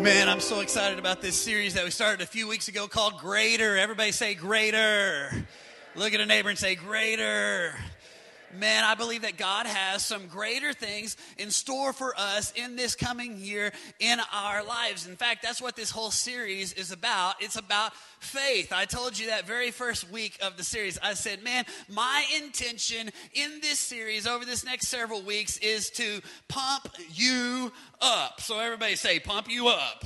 Man, I'm so excited about this series that we started a few weeks ago called Greater. Everybody say Greater. Look at a neighbor and say Greater. Man, I believe that God has some greater things in store for us in this coming year in our lives. In fact, that's what this whole series is about. It's about faith. I told you that very first week of the series. I said, man, my intention in this series over this next several weeks is to pump you up. So everybody say, pump you up.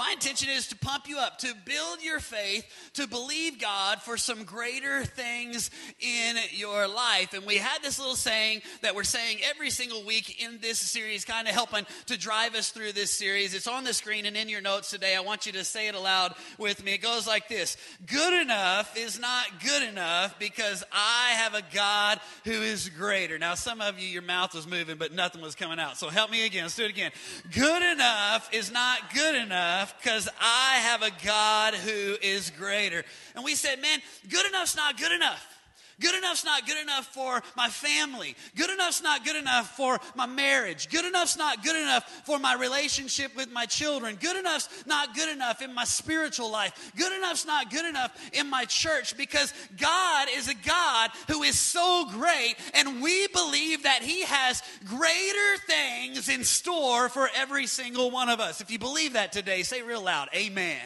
My intention is to pump you up, to build your faith, to believe God for some greater things in your life. And we had this little saying that we're saying every single week in this series, kind of helping to drive us through this series. It's on the screen and in your notes today. I want you to say it aloud with me. It goes like this Good enough is not good enough because I have a God who is greater. Now, some of you, your mouth was moving, but nothing was coming out. So help me again. Let's do it again. Good enough is not good enough because I have a God who is greater. And we said, man, good enough's not good enough. Good enough's not good enough for my family. Good enough's not good enough for my marriage. Good enough's not good enough for my relationship with my children. Good enough's not good enough in my spiritual life. Good enough's not good enough in my church because God is a God who is so great and we believe that He has greater things in store for every single one of us. If you believe that today, say real loud, Amen.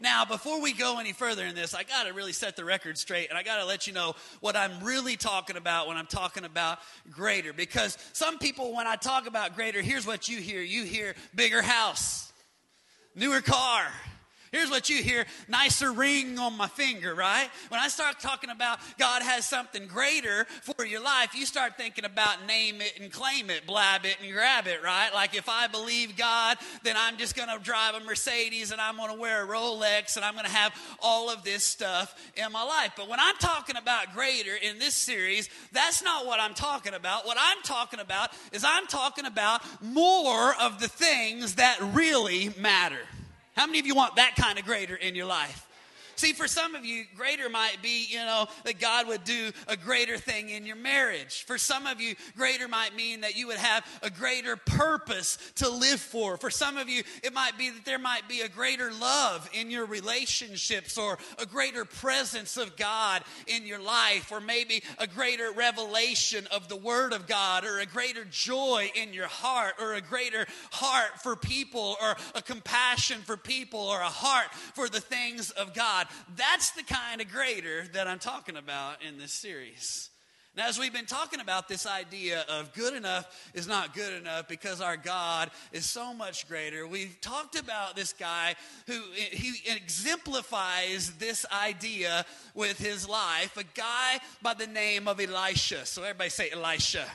Now, before we go any further in this, I got to really set the record straight and I got to let you know what I'm really talking about when I'm talking about greater. Because some people, when I talk about greater, here's what you hear you hear bigger house, newer car, Here's what you hear nicer ring on my finger, right? When I start talking about God has something greater for your life, you start thinking about name it and claim it, blab it and grab it, right? Like if I believe God, then I'm just going to drive a Mercedes and I'm going to wear a Rolex and I'm going to have all of this stuff in my life. But when I'm talking about greater in this series, that's not what I'm talking about. What I'm talking about is I'm talking about more of the things that really matter. How many of you want that kind of greater in your life? See, for some of you, greater might be, you know, that God would do a greater thing in your marriage. For some of you, greater might mean that you would have a greater purpose to live for. For some of you, it might be that there might be a greater love in your relationships or a greater presence of God in your life or maybe a greater revelation of the Word of God or a greater joy in your heart or a greater heart for people or a compassion for people or a heart for the things of God. That's the kind of greater that I'm talking about in this series. Now, as we've been talking about this idea of good enough is not good enough because our God is so much greater, we've talked about this guy who he exemplifies this idea with his life, a guy by the name of Elisha. So, everybody say Elisha.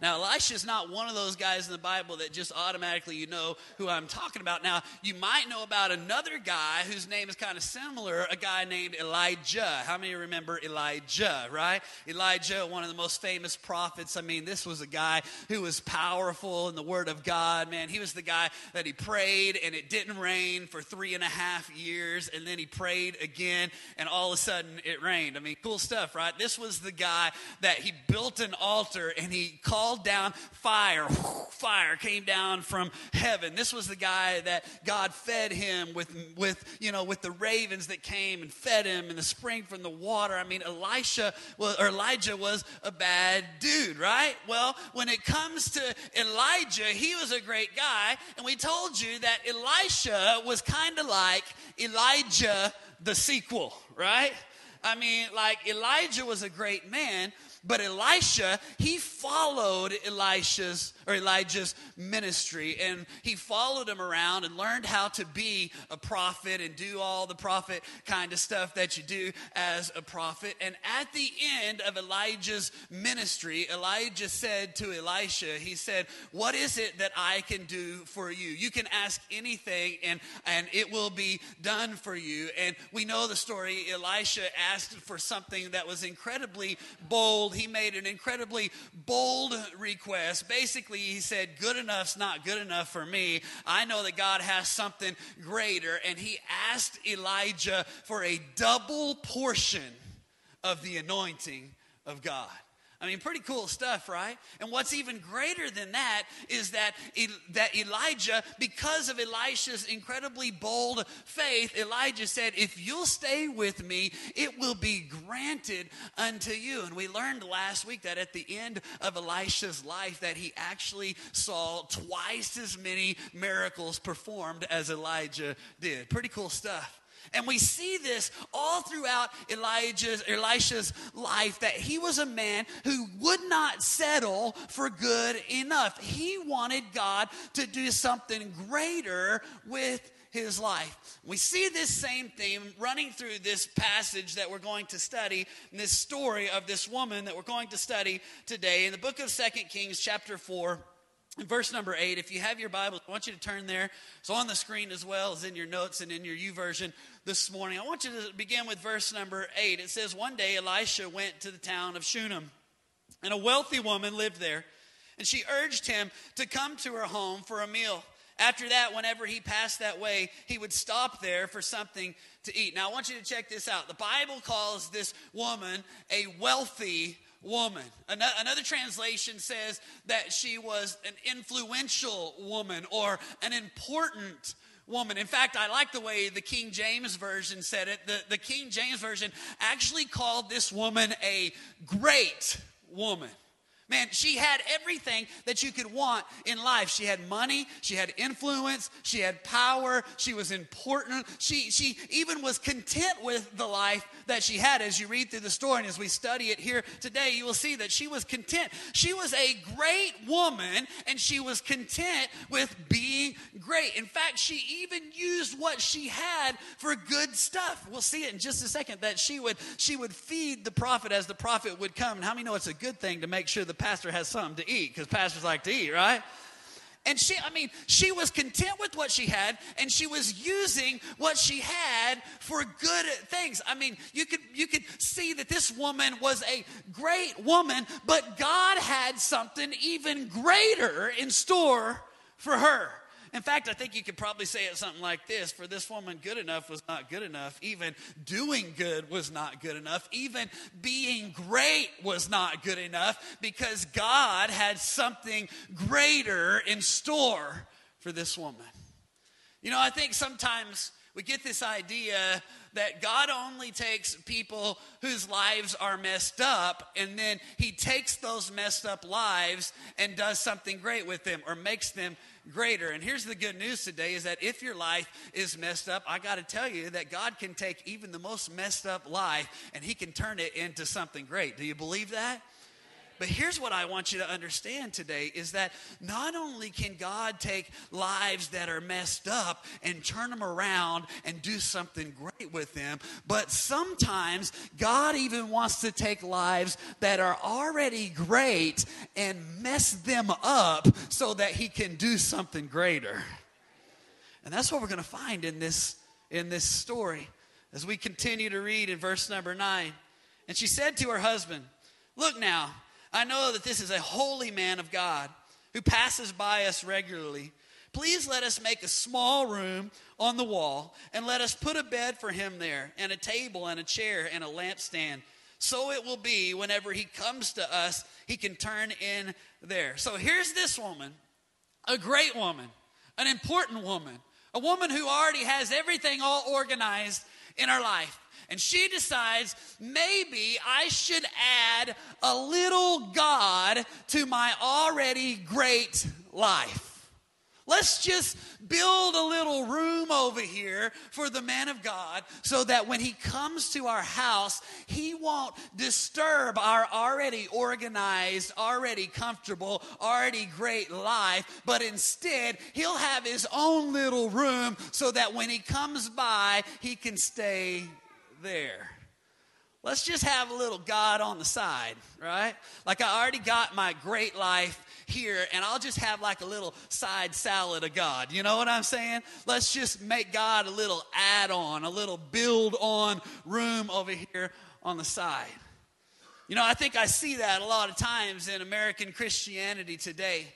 Now, Elisha is not one of those guys in the Bible that just automatically you know who I'm talking about. Now, you might know about another guy whose name is kind of similar, a guy named Elijah. How many remember Elijah, right? Elijah, one of the most famous prophets. I mean, this was a guy who was powerful in the Word of God, man. He was the guy that he prayed and it didn't rain for three and a half years, and then he prayed again, and all of a sudden it rained. I mean, cool stuff, right? This was the guy that he built an altar and he called called down fire. Fire came down from heaven. This was the guy that God fed him with, with, you know, with the ravens that came and fed him and the spring from the water. I mean, Elisha was, or Elijah was a bad dude, right? Well, when it comes to Elijah, he was a great guy. And we told you that Elisha was kind of like Elijah the sequel, right? I mean, like Elijah was a great man, but Elisha, he followed Elisha's or Elijah's ministry and he followed him around and learned how to be a prophet and do all the prophet kind of stuff that you do as a prophet. And at the end of Elijah's ministry, Elijah said to Elisha, he said, "What is it that I can do for you? You can ask anything and and it will be done for you." And we know the story. Elisha asked for something that was incredibly bold he made an incredibly bold request. Basically, he said, Good enough's not good enough for me. I know that God has something greater. And he asked Elijah for a double portion of the anointing of God. I mean, pretty cool stuff, right? And what's even greater than that is that, that Elijah, because of Elisha's incredibly bold faith, Elijah said, If you'll stay with me, it will be granted unto you. And we learned last week that at the end of Elisha's life, that he actually saw twice as many miracles performed as Elijah did. Pretty cool stuff. And we see this all throughout Elijah's, Elisha's life that he was a man who would not settle for good enough. He wanted God to do something greater with his life. We see this same theme running through this passage that we're going to study, this story of this woman that we're going to study today in the book of Second Kings, chapter 4 verse number eight, if you have your Bible, I want you to turn there. It's on the screen as well as in your notes and in your YouVersion this morning. I want you to begin with verse number eight. It says, One day Elisha went to the town of Shunem, and a wealthy woman lived there, and she urged him to come to her home for a meal. After that, whenever he passed that way, he would stop there for something to eat. Now, I want you to check this out. The Bible calls this woman a wealthy woman. Another translation says that she was an influential woman or an important woman. In fact, I like the way the King James Version said it. The, the King James Version actually called this woman a great woman. Man, she had everything that you could want in life. She had money, she had influence, she had power, she was important. She, she even was content with the life that she had. As you read through the story and as we study it here today, you will see that she was content. She was a great woman and she was content with being great. In fact, she even used what she had for good stuff. We'll see it in just a second that she would she would feed the prophet as the prophet would come. And how many know it's a good thing to make sure the pastor has something to eat because pastors like to eat, right? And she, I mean, she was content with what she had and she was using what she had for good things. I mean, you could you could see that this woman was a great woman, but God had something even greater in store for her. In fact, I think you could probably say it something like this For this woman, good enough was not good enough. Even doing good was not good enough. Even being great was not good enough because God had something greater in store for this woman. You know, I think sometimes we get this idea that God only takes people whose lives are messed up and then he takes those messed up lives and does something great with them or makes them greater. And here's the good news today is that if your life is messed up, I got to tell you that God can take even the most messed up life and he can turn it into something great. Do you believe that? But here's what I want you to understand today is that not only can God take lives that are messed up and turn them around and do something great with them, but sometimes God even wants to take lives that are already great and mess them up so that he can do something greater. And that's what we're going to find in this in this story as we continue to read in verse number 9. And she said to her husband, "Look now, I know that this is a holy man of God who passes by us regularly. Please let us make a small room on the wall and let us put a bed for him there, and a table and a chair and a lampstand. So it will be whenever he comes to us, he can turn in there. So here's this woman, a great woman, an important woman, a woman who already has everything all organized in her life and she decides maybe I should add a little God to my already great life. Let's just build a little room over here for the man of God so that when he comes to our house, he won't disturb our already organized, already comfortable, already great life, but instead he'll have his own little room so that when he comes by, he can stay there. Let's just have a little God on the side, right? Like I already got my great life here, and I'll just have like a little side salad of God. You know what I'm saying? Let's just make God a little add on, a little build on room over here on the side. You know, I think I see that a lot of times in American Christianity today.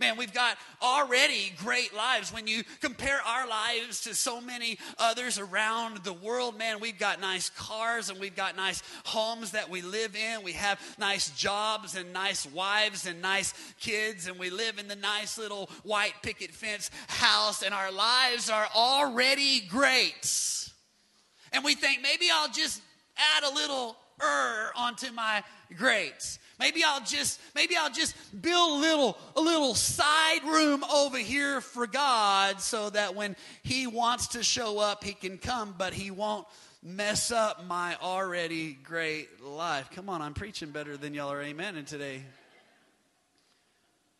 Man, we've got already great lives. When you compare our lives to so many others around the world, man, we've got nice cars and we've got nice homes that we live in. We have nice jobs and nice wives and nice kids, and we live in the nice little white picket fence house, and our lives are already great. And we think maybe I'll just add a little er onto my grades. Maybe I'll just maybe I'll just build a little a little side room over here for God so that when he wants to show up he can come but he won't mess up my already great life. Come on, I'm preaching better than y'all are amen and today.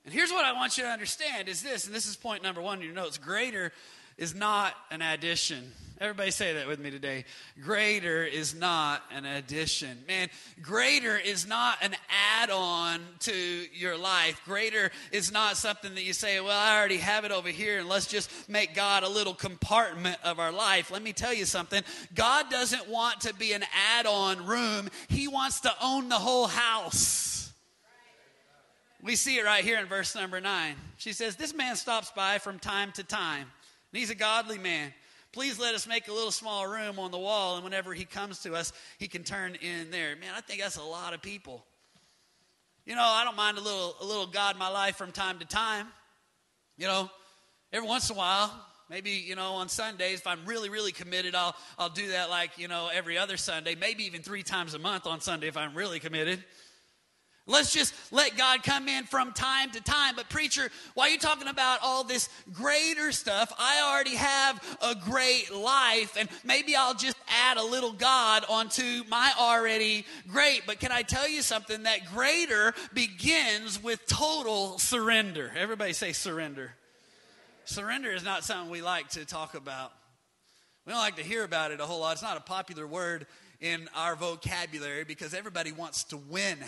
And here's what I want you to understand is this and this is point number 1 in your notes. Greater is not an addition. Everybody say that with me today. Greater is not an addition. Man, greater is not an add on to your life. Greater is not something that you say, well, I already have it over here, and let's just make God a little compartment of our life. Let me tell you something God doesn't want to be an add on room, He wants to own the whole house. We see it right here in verse number nine. She says, This man stops by from time to time, and he's a godly man. Please let us make a little small room on the wall, and whenever he comes to us, he can turn in there. Man, I think that's a lot of people. You know, I don't mind a little, a little God in my life from time to time. You know, every once in a while, maybe you know on sundays if i'm really really committed i'll i'll do that like you know every other sunday maybe even three times a month on sunday if i'm really committed Let's just let God come in from time to time. But, preacher, why are you talking about all this greater stuff? I already have a great life, and maybe I'll just add a little God onto my already great. But, can I tell you something? That greater begins with total surrender. Everybody say surrender. Surrender is not something we like to talk about. We don't like to hear about it a whole lot. It's not a popular word in our vocabulary because everybody wants to win.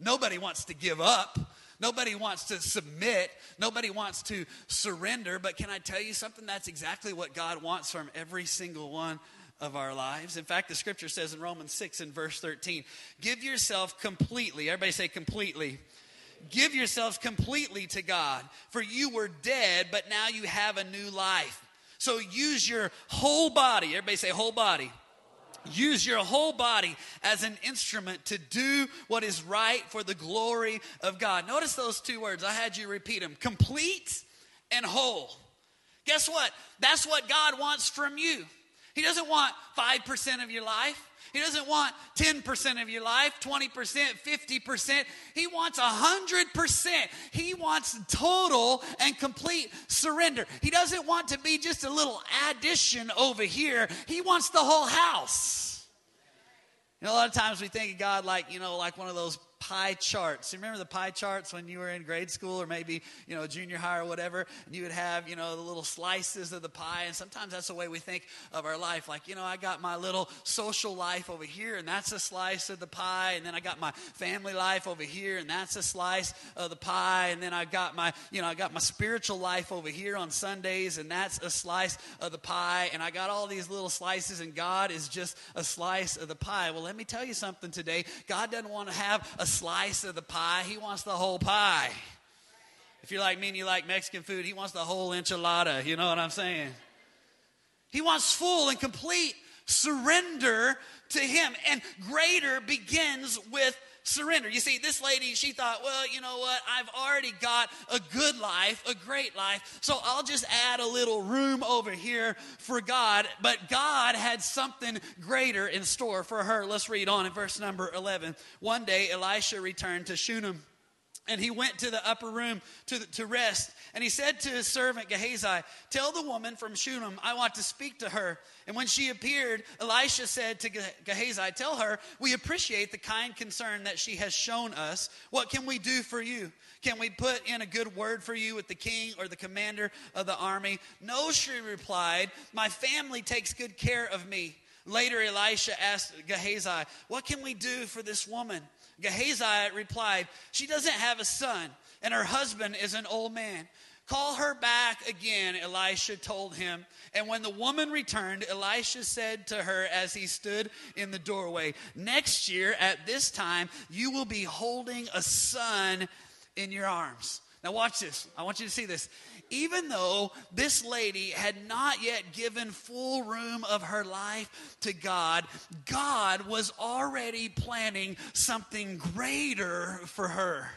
Nobody wants to give up. Nobody wants to submit. Nobody wants to surrender. But can I tell you something? That's exactly what God wants from every single one of our lives. In fact, the scripture says in Romans 6 and verse 13, give yourself completely. Everybody say completely. Give yourselves completely to God, for you were dead, but now you have a new life. So use your whole body. Everybody say whole body Use your whole body as an instrument to do what is right for the glory of God. Notice those two words. I had you repeat them complete and whole. Guess what? That's what God wants from you. He doesn't want 5% of your life. He doesn't want 10% of your life, 20%, 50%. He wants 100%. He wants total and complete surrender. He doesn't want to be just a little addition over here. He wants the whole house. You know, a lot of times we think of God like, you know, like one of those pie charts. You remember the pie charts when you were in grade school or maybe, you know, junior high or whatever, and you would have, you know, the little slices of the pie. And sometimes that's the way we think of our life. Like, you know, I got my little social life over here, and that's a slice of the pie. And then I got my family life over here, and that's a slice of the pie. And then I got my, you know, I got my spiritual life over here on Sundays, and that's a slice of the pie. And I got all these little slices, and God is just a slice of the pie. Well, let me tell you something today. God doesn't want to have a slice of the pie, he wants the whole pie. If you're like me and you like Mexican food, he wants the whole enchilada. You know what I'm saying? He wants full and complete surrender to him. And greater begins with surrender. You see, this lady, she thought, well, you know what? I've already got a good life, a great life, so I'll just add a little room over here for God. But God had something greater in store for her. Let's read on in verse number 11. One day, Elisha returned to Shunem and he went to the upper room to, the, to rest. And he said to his servant Gehazi, Tell the woman from Shunem, I want to speak to her. And when she appeared, Elisha said to Gehazi, Tell her, we appreciate the kind concern that she has shown us. What can we do for you? Can we put in a good word for you with the king or the commander of the army? No, she replied, My family takes good care of me. Later, Elisha asked Gehazi, What can we do for this woman? Gehazi replied, She doesn't have a son, and her husband is an old man. Call her back again, Elisha told him. And when the woman returned, Elisha said to her as he stood in the doorway, Next year at this time, you will be holding a son in your arms. Now, watch this. I want you to see this. Even though this lady had not yet given full room of her life to God, God was already planning something greater for her.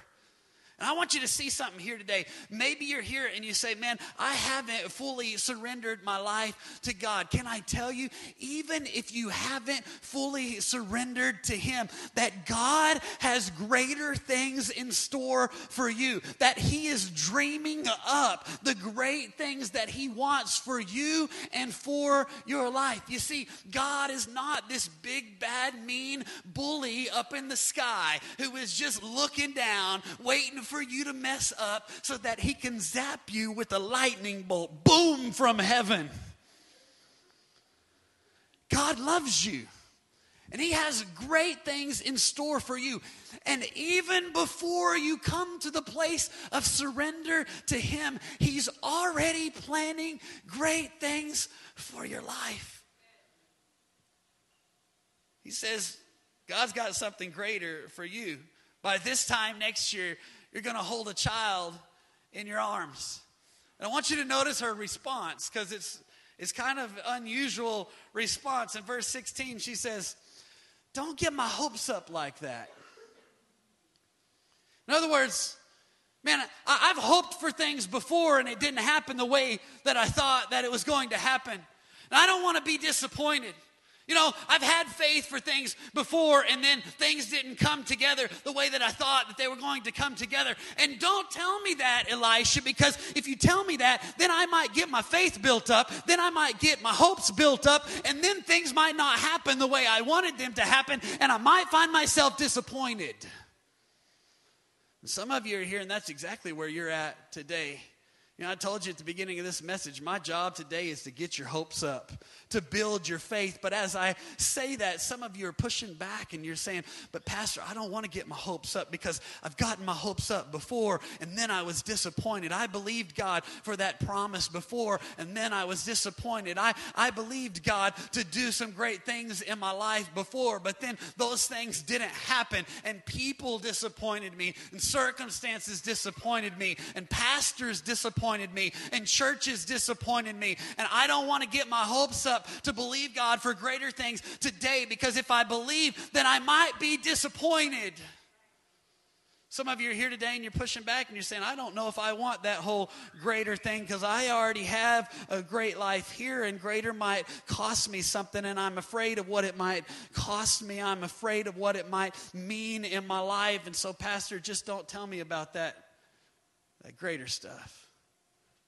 And I want you to see something here today. Maybe you're here and you say, Man, I haven't fully surrendered my life to God. Can I tell you, even if you haven't fully surrendered to Him, that God has greater things in store for you, that He is dreaming up the great things that He wants for you and for your life. You see, God is not this big, bad, mean bully up in the sky who is just looking down, waiting for for you to mess up so that he can zap you with a lightning bolt, boom, from heaven. God loves you. And He has great things in store for you. And even before you come to the place of surrender to Him, He's already planning great things for your life. He says, God's got something greater for you. By this time next year, you're going to hold a child in your arms. And I want you to notice her response because it's, it's kind of unusual response. In verse 16, she says, Don't get my hopes up like that. In other words, man, I, have hoped for things before and it didn't happen the way that I thought that it was going to happen. And I don't want to be disappointed. You know, I've had faith for things before and then things didn't come together the way that I thought that they were going to come together. And don't tell me that, Elisha, because if you tell me that, then I might get my faith built up, then I might get my hopes built up, and then things might not happen the way I wanted them to happen, and I might find myself disappointed. some of you are here, and that's exactly where you're at today. You know, I told you at the beginning of this message, my job today is to get your hopes up, to build your faith. But as I say that, some of you are pushing back and you're saying, But, Pastor, I don't want to get my hopes up because I've gotten my hopes up before and then I was disappointed. I believed God for that promise before and then I was disappointed. I, I believed God to do some great things in my life before, but then those things didn't happen and people disappointed me and circumstances disappointed me and pastors disappointed me and churches disappointed me. And I don't want to get my hopes up to believe God for greater things today because if I believe, then I might be disappointed. Some of you are here today and you're pushing back and you're saying, I don't know if I want that whole greater thing because I already have a great life here and greater might cost me something and I'm afraid of what it might cost me. I'm afraid of what it might mean in my life. And so, Pastor, just don't tell me about that, that greater stuff.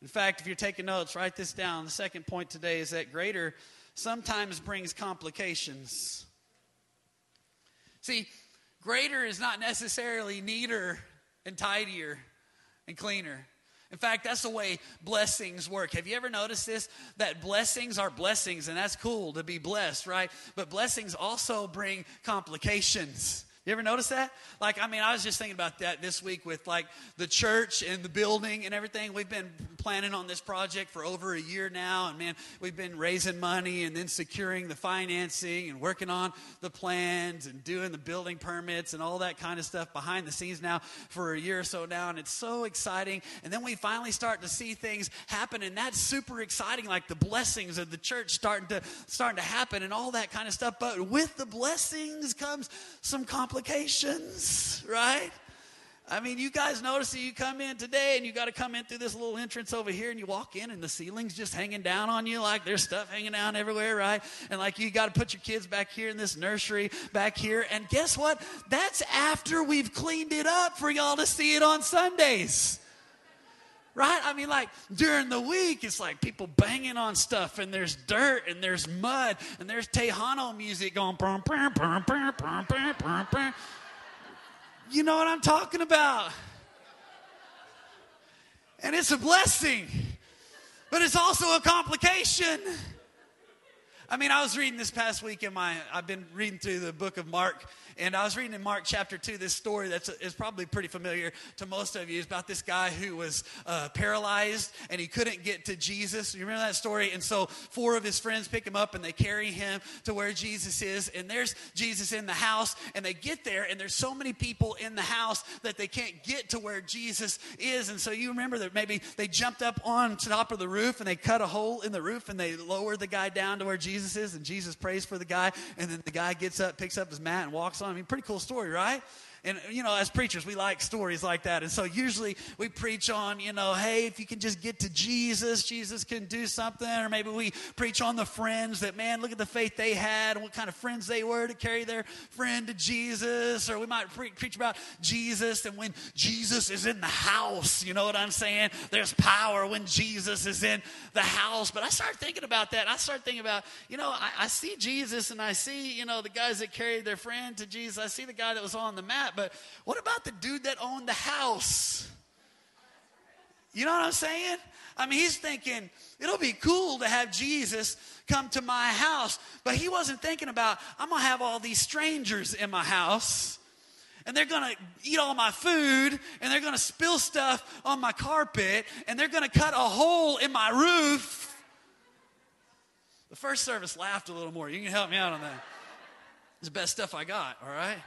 In fact, if you're taking notes, write this down. The second point today is that greater sometimes brings complications. See, greater is not necessarily neater and tidier and cleaner. In fact, that's the way blessings work. Have you ever noticed this? That blessings are blessings, and that's cool to be blessed, right? But blessings also bring complications. You ever notice that? Like, I mean, I was just thinking about that this week with like the church and the building and everything. We've been planning on this project for over a year now, and man, we've been raising money and then securing the financing and working on the plans and doing the building permits and all that kind of stuff behind the scenes now for a year or so now, and it's so exciting. And then we finally start to see things happen, and that's super exciting, like the blessings of the church starting to starting to happen and all that kind of stuff. But with the blessings comes some complications right? I mean, you guys notice that you come in today and you got to come in through this little entrance over here and you walk in and the ceiling's just hanging down on you like there's stuff hanging down everywhere, right? And like you got to put your kids back here in this nursery back here. And guess what? That's after we've cleaned it up for y'all to see it on Sundays right? I mean, like during the week, it's like people banging on stuff, and there's dirt, and there's mud, and there's Tejano music going. Brum, brum, brum, brum, brum, brum, brum, brum. You know what I'm talking about? And it's a blessing, but it's also a complication. I mean, I was reading this past week in my, I've been reading through the book of Mark, and I was reading in Mark chapter 2 this story that's is probably pretty familiar to most of you. It's about this guy who was uh, paralyzed and he couldn't get to Jesus. You remember that story? And so four of his friends pick him up and they carry him to where Jesus is, and there's Jesus in the house, and they get there, and there's so many people in the house that they can't get to where Jesus is. And so you remember that maybe they jumped up on top of the roof and they cut a hole in the roof and they lowered the guy down to where Jesus is, and Jesus prays for the guy, and then the guy gets up, picks up his mat, and walks on. I mean, pretty cool story, right? And, you know, as preachers, we like stories like that. And so usually we preach on, you know, hey, if you can just get to Jesus, Jesus can do something. Or maybe we preach on the friends that, man, look at the faith they had and what kind of friends they were to carry their friend to Jesus. Or we might pre- preach about Jesus and when Jesus is in the house, you know what I'm saying? There's power when Jesus is in the house. But I started thinking about that. I started thinking about, you know, I, I see Jesus and I see, you know, the guys that carried their friend to Jesus. I see the guy that was on the mat but what about the dude that owned the house? You know what I'm saying? I mean, he's thinking, it'll be cool to have Jesus come to my house. But he wasn't thinking about, I'm going to have all these strangers in my house. And they're to eat all my food. And they're to spill stuff on my carpet. And they're to cut a hole in my roof. The first service laughed a little more. You can help me out on that. It's the best stuff I got, all right?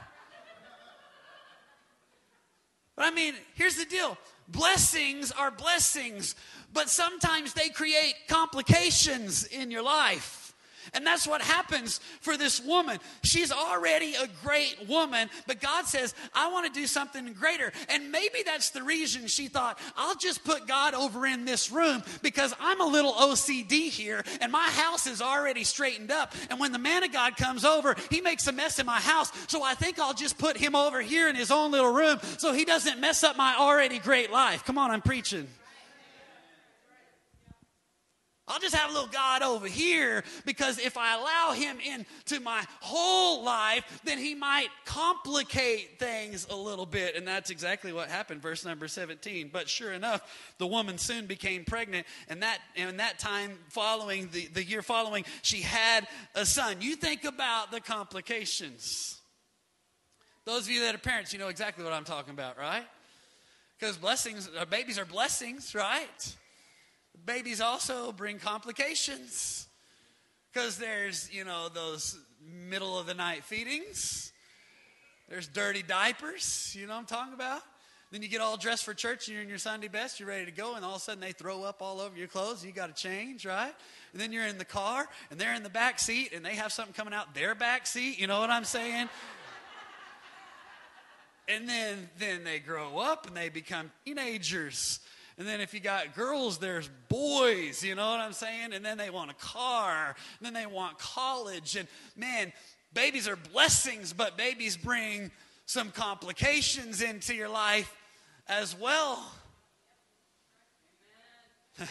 But I mean, here's the deal blessings are blessings, but sometimes they create complications in your life. And that's what happens for this woman. She's already a great woman, but God says, I want to do something greater. And maybe that's the reason she thought, I'll just put God over in this room because I'm a little OCD here and my house is already straightened up. And when the man of God comes over, he makes a mess in my house. So I think I'll just put him over here in his own little room so he doesn't mess up my already great life. Come on, I'm preaching. I'll just have a little God over here because if I allow him into my whole life, then he might complicate things a little bit. And that's exactly what happened, verse number 17. But sure enough, the woman soon became pregnant, and that and that time following, the, the year following, she had a son. You think about the complications. Those of you that are parents, you know exactly what I'm talking about, right? Because blessings, uh, babies are blessings, right? Babies also bring complications because there's, you know, those middle of the night feedings. There's dirty diapers, you know what I'm talking about? Then you get all dressed for church and you're in your Sunday best, you're ready to go, and all of a sudden they throw up all over your clothes, you got to change, right? And then you're in the car and they're in the back seat and they have something coming out their back seat, you know what I'm saying? and then then they grow up and they become teenagers and then if you got girls, there's boys, you know what I'm saying? And then they want a car. And then they want college. And man, babies are blessings, but babies bring some complications into your life as well.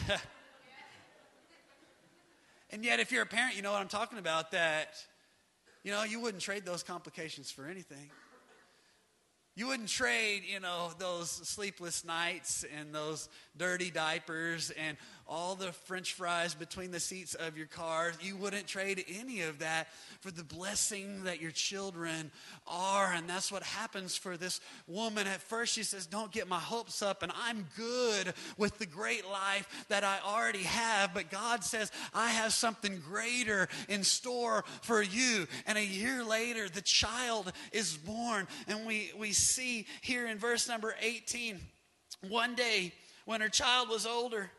and yet, if you're a parent, you know what I'm talking about that, you know, you wouldn't trade those complications for anything. You wouldn't trade, you know, those sleepless nights and those dirty diapers and all the french fries between the seats of your car. You wouldn't trade any of that for the blessing that your children are. And that's what happens for this woman. At first, she says, Don't get my hopes up, and I'm good with the great life that I already have. But God says, I have something greater in store for you. And a year later, the child is born. And we, we see here in verse number 18, one day when her child was older,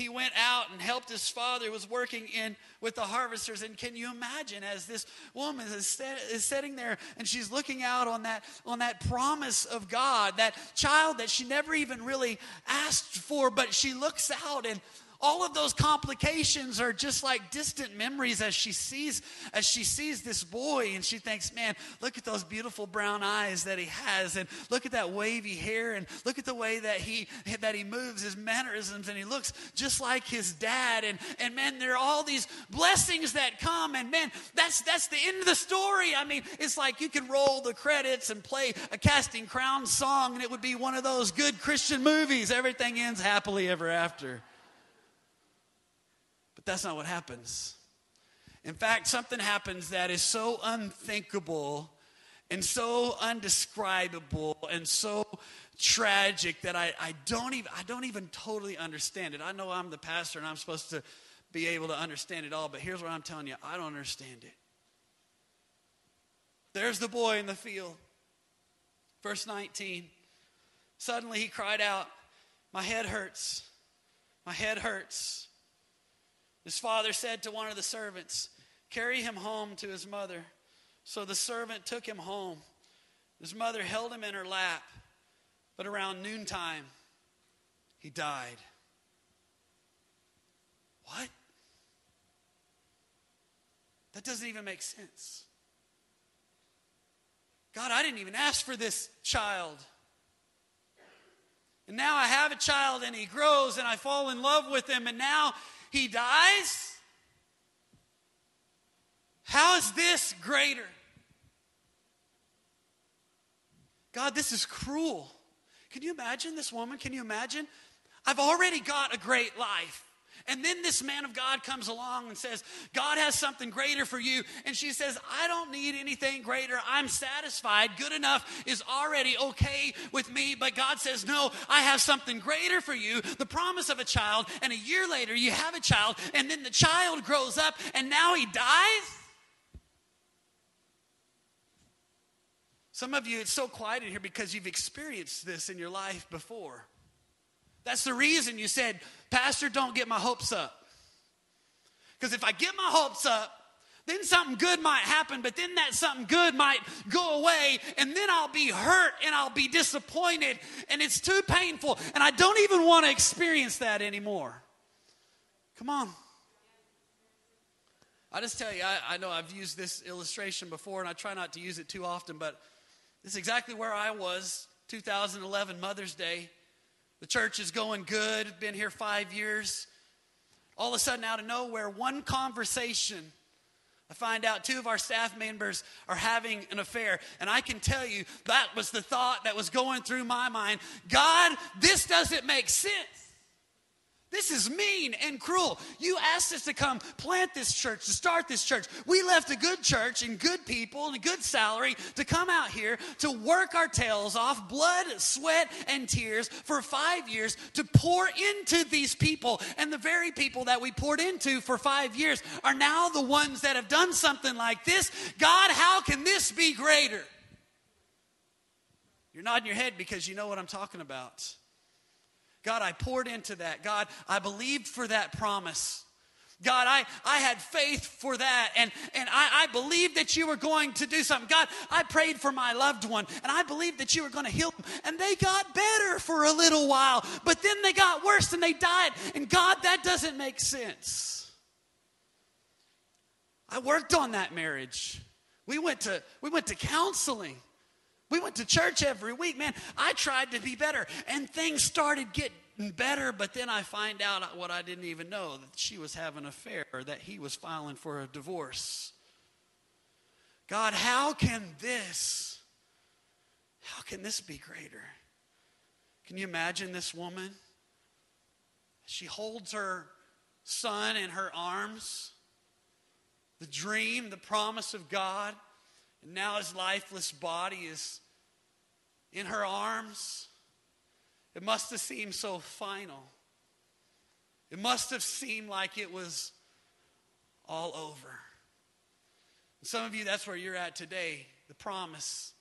he went out and helped his father who was working in with the harvesters. And can you imagine as this woman is, is sitting there and she's looking out on that on that promise of god that child that she never even really asked for but she looks out and all of those complications are just like distant memories as she sees as she sees this boy and she thinks man look at those beautiful brown eyes that he has and look at that wavy hair and look at the way that he that he moves his mannerisms and he looks just like his dad. And and man there are all these blessings that come and man that's that's the end of the story. I mean it's like you can roll the credits and play a casting crown song and it would be one of those good christian movies. Everything ends happily ever after but that's not what happens. In fact, something happens that is so unthinkable and so undescribable and so tragic that I, I don't even I don't even totally understand it. I know I'm the pastor and I'm supposed to be able to understand it all, but here's what I'm telling you, I don't understand it. There's the boy in the field. Verse 19. Suddenly he cried out, My head hurts. My head hurts. His father said to one of the servants, Carry him home to his mother. So the servant took him home. His mother held him in her lap, but around noontime, he died. What? That doesn't even make sense. God, I didn't even ask for this child. And now I have a child and he grows and I fall in love with him and now he dies? How is this greater? God, this is cruel. Can you imagine this woman? Can you imagine? I've already got a great life. And then this man of God comes along and says, God has something greater for you. And she says, I don't need anything greater. I'm satisfied. Good enough is already okay with me. But God says, No, I have something greater for you the promise of a child. And a year later, you have a child. And then the child grows up and now he dies. Some of you, it's so quiet in here because you've experienced this in your life before. That's the reason you said, Pastor, don't get my hopes up. Because if I get my hopes up, then something good might happen, but then that something good might go away, and then I'll be hurt and I'll be disappointed, and it's too painful, and I don't even want to experience that anymore. Come on. I just tell you, I, I know I've used this illustration before, and I try not to use it too often, but this is exactly where I was 2011 Mother's Day. The church is going good, been here five years. All of a sudden, out of nowhere, one conversation, I find out two of our staff members are having an affair. And I can tell you that was the thought that was going through my mind God, this doesn't make sense. This is mean and cruel. You asked us to come plant this church, to start this church. We left a good church and good people and a good salary to come out here to work our tails off, blood, sweat, and tears for five years to pour into these people. And the very people that we poured into for five years are now the ones that have done something like this. God, how can this be greater? You're nodding your head because you know what I'm talking about. God, I poured into that. God, I believed for that promise. God, I, I had faith for that, and, and I, I believed that you were going to do something. God, I prayed for my loved one, and I believed that you were going to heal them, and they got better for a little while, but then they got worse and they died. And God, that doesn't make sense. I worked on that marriage. We went to, we went to counseling. We went to church every week. Man, I tried to be better. And things started getting better, but then I find out what I didn't even know that she was having an affair, or that he was filing for a divorce. God, how can this, how can this be greater? Can you imagine this woman? She holds her son in her arms, the dream, the promise of God. And now his lifeless body is in her arms. It must have seemed so final. It must have seemed like it was all over. And some of you, that's where you're at today. The promise,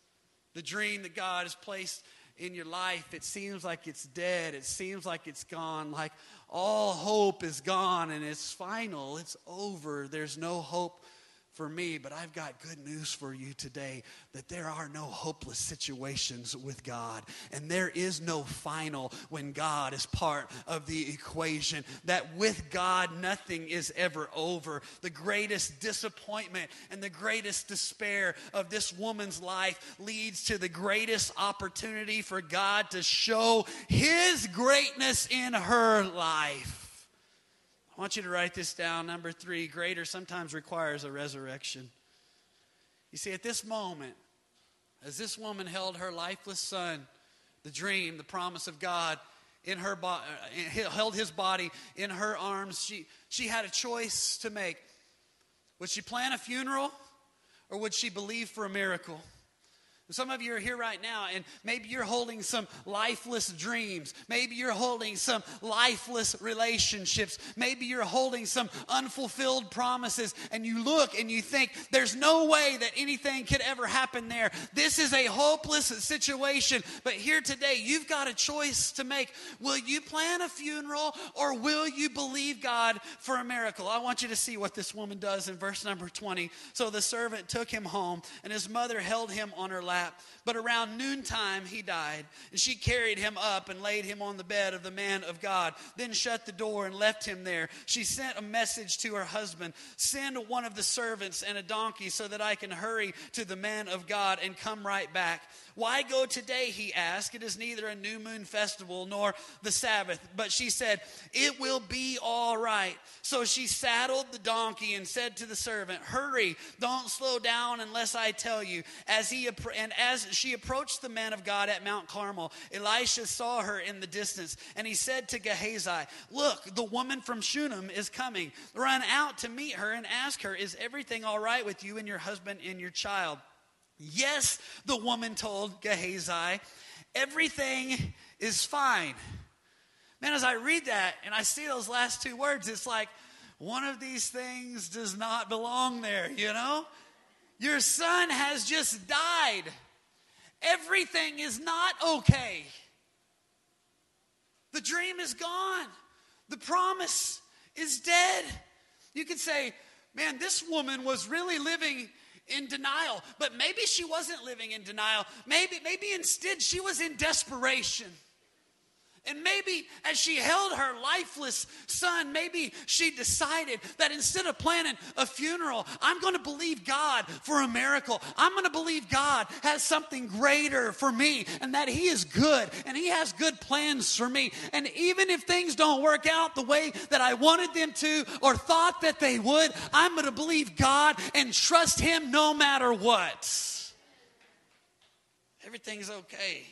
the dream that God has placed in your life, it seems like it's dead. It seems like it's gone, like all hope is gone and it's final. It's over. There's no hope for me, but I've got good news for you today that there are no hopeless situations with God. And there is no final when God is part of the equation. That with God, nothing is ever over. The greatest disappointment and the greatest despair of this woman's life leads to the greatest opportunity for God to show His greatness in her life. I want you to write this down. Number three, greater sometimes requires a resurrection. You see, at this moment, as this woman held her lifeless son, the dream, the promise of God, in her bo- uh, held his body in her arms, she, she had a choice to make. Would she plan a funeral or would she believe for a miracle? Some of you are here right now, and maybe you're holding some lifeless dreams. Maybe you're holding some lifeless relationships. Maybe you're holding some unfulfilled promises, and you look and you think, there's no way that anything could ever happen there. This is a hopeless situation. But here today, you've got a choice to make. Will you plan a funeral, or will you believe God for a miracle? I want you to see what this woman does in verse number 20. So the servant took him home, and his mother held him on her lap lap. But around noontime he died. And she carried him up and laid him on the bed of the man of God, then shut the door and left him there. She sent a message to her husband Send one of the servants and a donkey so that I can hurry to the man of God and come right back. Why go today? He asked. It is neither a new moon festival nor the Sabbath. But she said, It will be all right. So she saddled the donkey and said to the servant, Hurry, don't slow down unless I tell you. As he and as she approached the man of God at Mount Carmel, Elisha saw her in the distance, and he said to Gehazi, Look, the woman from Shunem is coming. Run out to meet her and ask her, Is everything all right with you and your husband and your child? Yes, the woman told Gehazi, everything is fine. Man, as I read that and I see those last two words, it's like one of these things does not belong there, you know? Your son has just died. Everything is not okay. The dream is gone. The promise is dead. You could say, man, this woman was really living in denial. But maybe she wasn't living in denial. Maybe, maybe instead she was in desperation. And maybe as she held her lifeless son, maybe she decided that instead of planning a funeral, I'm going to believe God for a miracle. I'm going to believe God has something greater for me and that He is good and He has good plans for me. And even if things don't work out the way that I wanted them to or thought that they would, I'm going to believe God and trust Him no matter what. Everything's okay.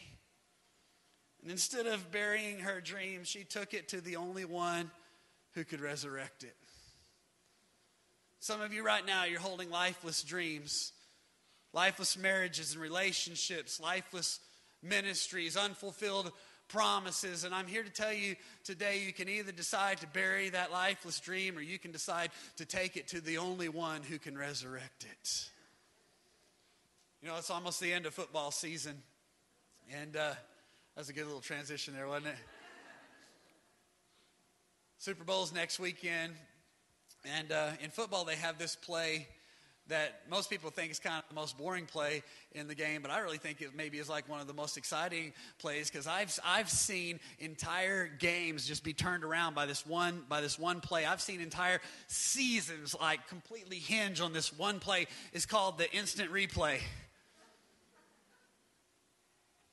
And instead of burying her dream, she took it to the only one who could resurrect it. Some of you right now, you're holding lifeless dreams, lifeless marriages and relationships, lifeless ministries, unfulfilled promises. And I'm here to tell you today you can either decide to bury that lifeless dream or you can decide to take it to the only one who can resurrect it. You know, it's almost the end of football season. And, uh, that's a good little transition there, wasn't it? Super Bowl's next weekend. And uh, in football, they have this play that most people think is kind of the most boring play in the game, but I really think it maybe is like one of the most exciting plays because I've I've seen entire games just be turned around by this one by this one play. I've seen entire seasons like completely hinge on this one play. It's called the instant replay.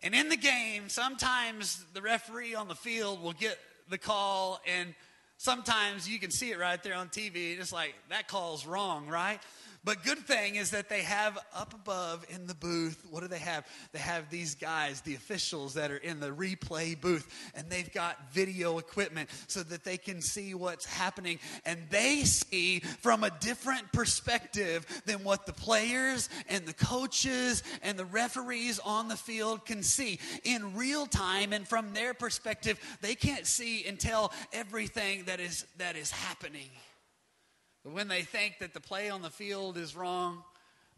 And in the game, sometimes the referee on the field will get the call, and sometimes you can see it right there on TV. It's like, that call's wrong, right? But good thing is that they have up above in the booth, what do they have? They have these guys, the officials that are in the replay booth, and they've got video equipment so that they can see what's happening. And they see from a different perspective than what the players and the coaches and the referees on the field can see in real time. And from their perspective, they can't see and tell everything that is, that is happening. But when they think that the play on the field is wrong,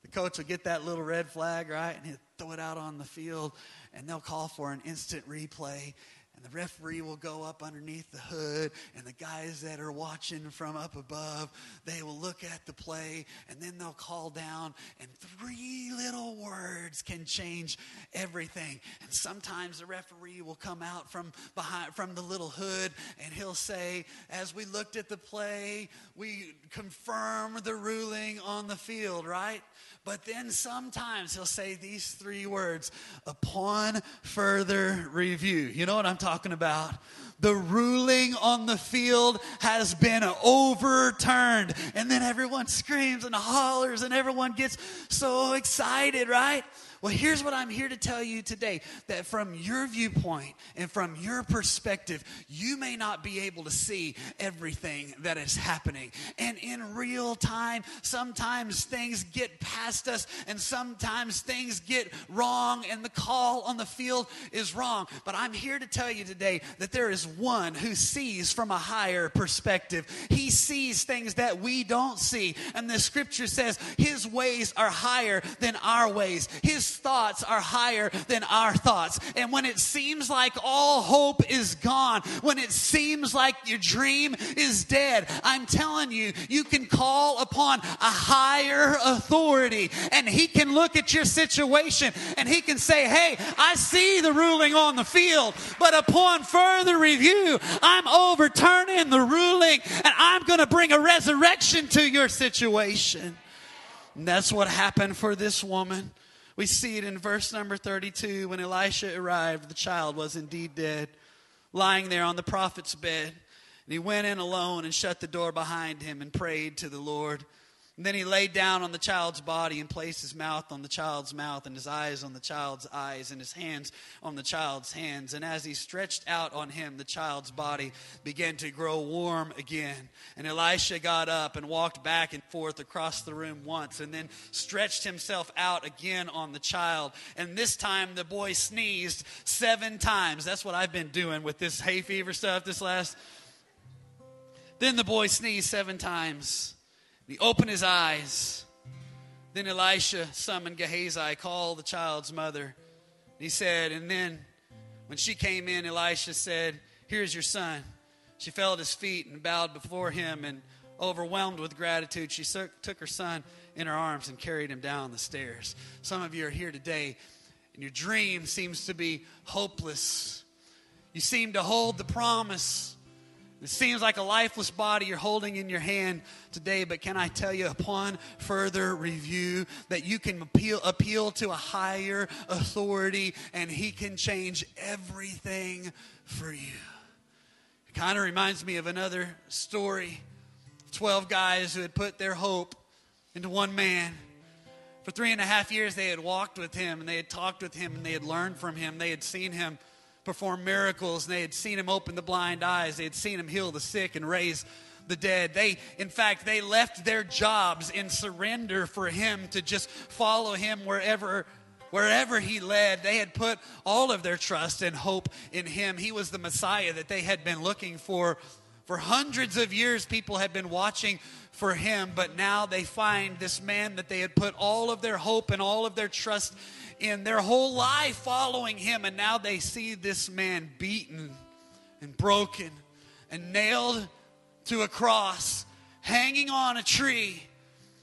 the coach will get that little red flag, right? And he'll throw it out on the field, and they'll call for an instant replay. And the referee will go up underneath the hood, and the guys that are watching from up above, they will look at the play, and then they'll call down, and three little words can change everything. And sometimes the referee will come out from behind from the little hood, and he'll say, "As we looked at the play, we confirm the ruling on the field." Right? But then sometimes he'll say these three words upon further review. You know what I'm talking about? The ruling on the field has been overturned. And then everyone screams and hollers and everyone gets so excited, right? Well, here's what I'm here to tell you today that from your viewpoint and from your perspective, you may not be able to see everything that is happening. And in real time, sometimes things get past us and sometimes things get wrong and the call on the field is wrong. But I'm here to tell you today that there is one who sees from a higher perspective. He sees things that we don't see. And the scripture says his ways are higher than our ways. His thoughts are higher than our thoughts. And when it seems like all hope is gone, when it seems like your dream is dead, I'm telling you, you can call upon a higher authority and he can look at your situation and he can say, Hey, I see the ruling on the field, but upon further review, I'm overturning the ruling and I'm going to bring a resurrection to your situation. And that's what happened for this woman. We see it in verse number 32 when Elisha arrived, the child was indeed dead, lying there on the prophet's bed. And he went in alone and shut the door behind him and prayed to the Lord. And then he laid down on the child's body and placed his mouth on the child's mouth and his eyes on the child's eyes and his hands on the child's hands. And as he stretched out on him, the child's body began to grow warm again. And Elisha got up and walked back and forth across the room once and then stretched himself out again on the child. And this time the boy sneezed seven times. That's what I've been doing with this hay fever stuff this last. Then the boy sneezed seven times. He opened his eyes. Then Elisha summoned Gehazi, called the child's mother. He said, and then when she came in, Elisha said, Here's your son. She fell at his feet and bowed before him, and overwhelmed with gratitude, she took her son in her arms and carried him down the stairs. Some of you are here today, and your dream seems to be hopeless. You seem to hold the promise it seems like a lifeless body you're holding in your hand today, but can I tell you, upon further review, that you can appeal, appeal to a higher authority and He can change everything for you? It kind of reminds me of another story 12 guys who had put their hope into one man. For three and a half years, they had walked with him and they had talked with him and they had learned from him. They had seen him perform miracles and they had seen him open the blind eyes. They had seen him heal the sick and raise the dead. They, in fact, they left their jobs in surrender for him to just follow him wherever wherever he led, they had put all of their trust and hope in him. He was the Messiah that they had been looking for. For hundreds of years, people had been watching for him, but now they find this man that they had put all of their hope and all of their trust in their whole life following him. And now they see this man beaten and broken and nailed to a cross, hanging on a tree.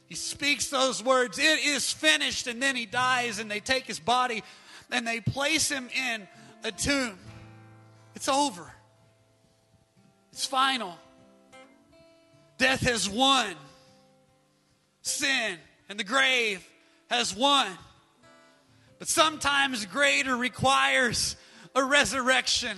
He speaks those words, It is finished. And then he dies, and they take his body and they place him in a tomb. It's over, it's final. Death has won, sin and the grave has won. But sometimes greater requires a resurrection.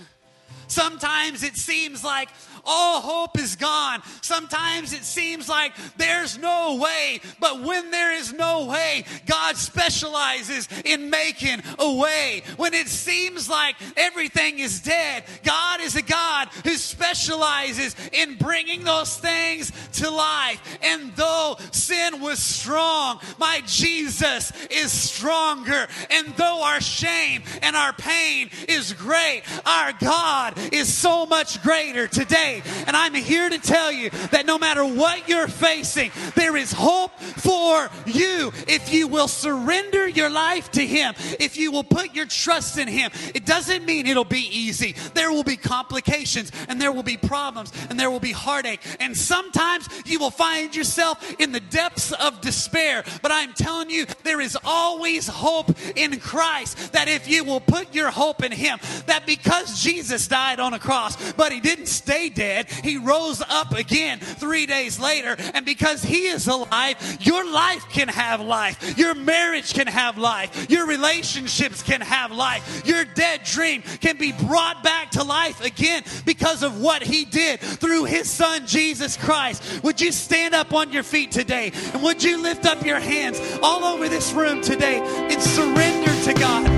Sometimes it seems like all hope is gone. Sometimes it seems like there's no way, but when there is no way, God specializes in making a way. When it seems like everything is dead, God is a God who specializes in bringing those things to life. And though sin was strong, my Jesus is stronger. And though our shame and our pain is great, our God is so much greater today and I'm here to tell you that no matter what you're facing, there is hope for you if you will surrender your life to Him, if you will put your trust in Him. It doesn't mean it'll be easy. There will be complications and there will be problems and there will be heartache. And sometimes you will find yourself in the depths of despair. But I'm telling you, there is always hope in Christ that if you will put your hope in Him, that because Jesus died on a cross, but He didn't stay dead dead, he rose up again three days later. And because he is alive, your life can have life. Your marriage can have life. Your relationships can have life. Your dead dream can be brought back to life again because of what he did through his son, Jesus Christ. Would you stand up on your feet today? And would you lift up your hands all over this room today and surrender to God.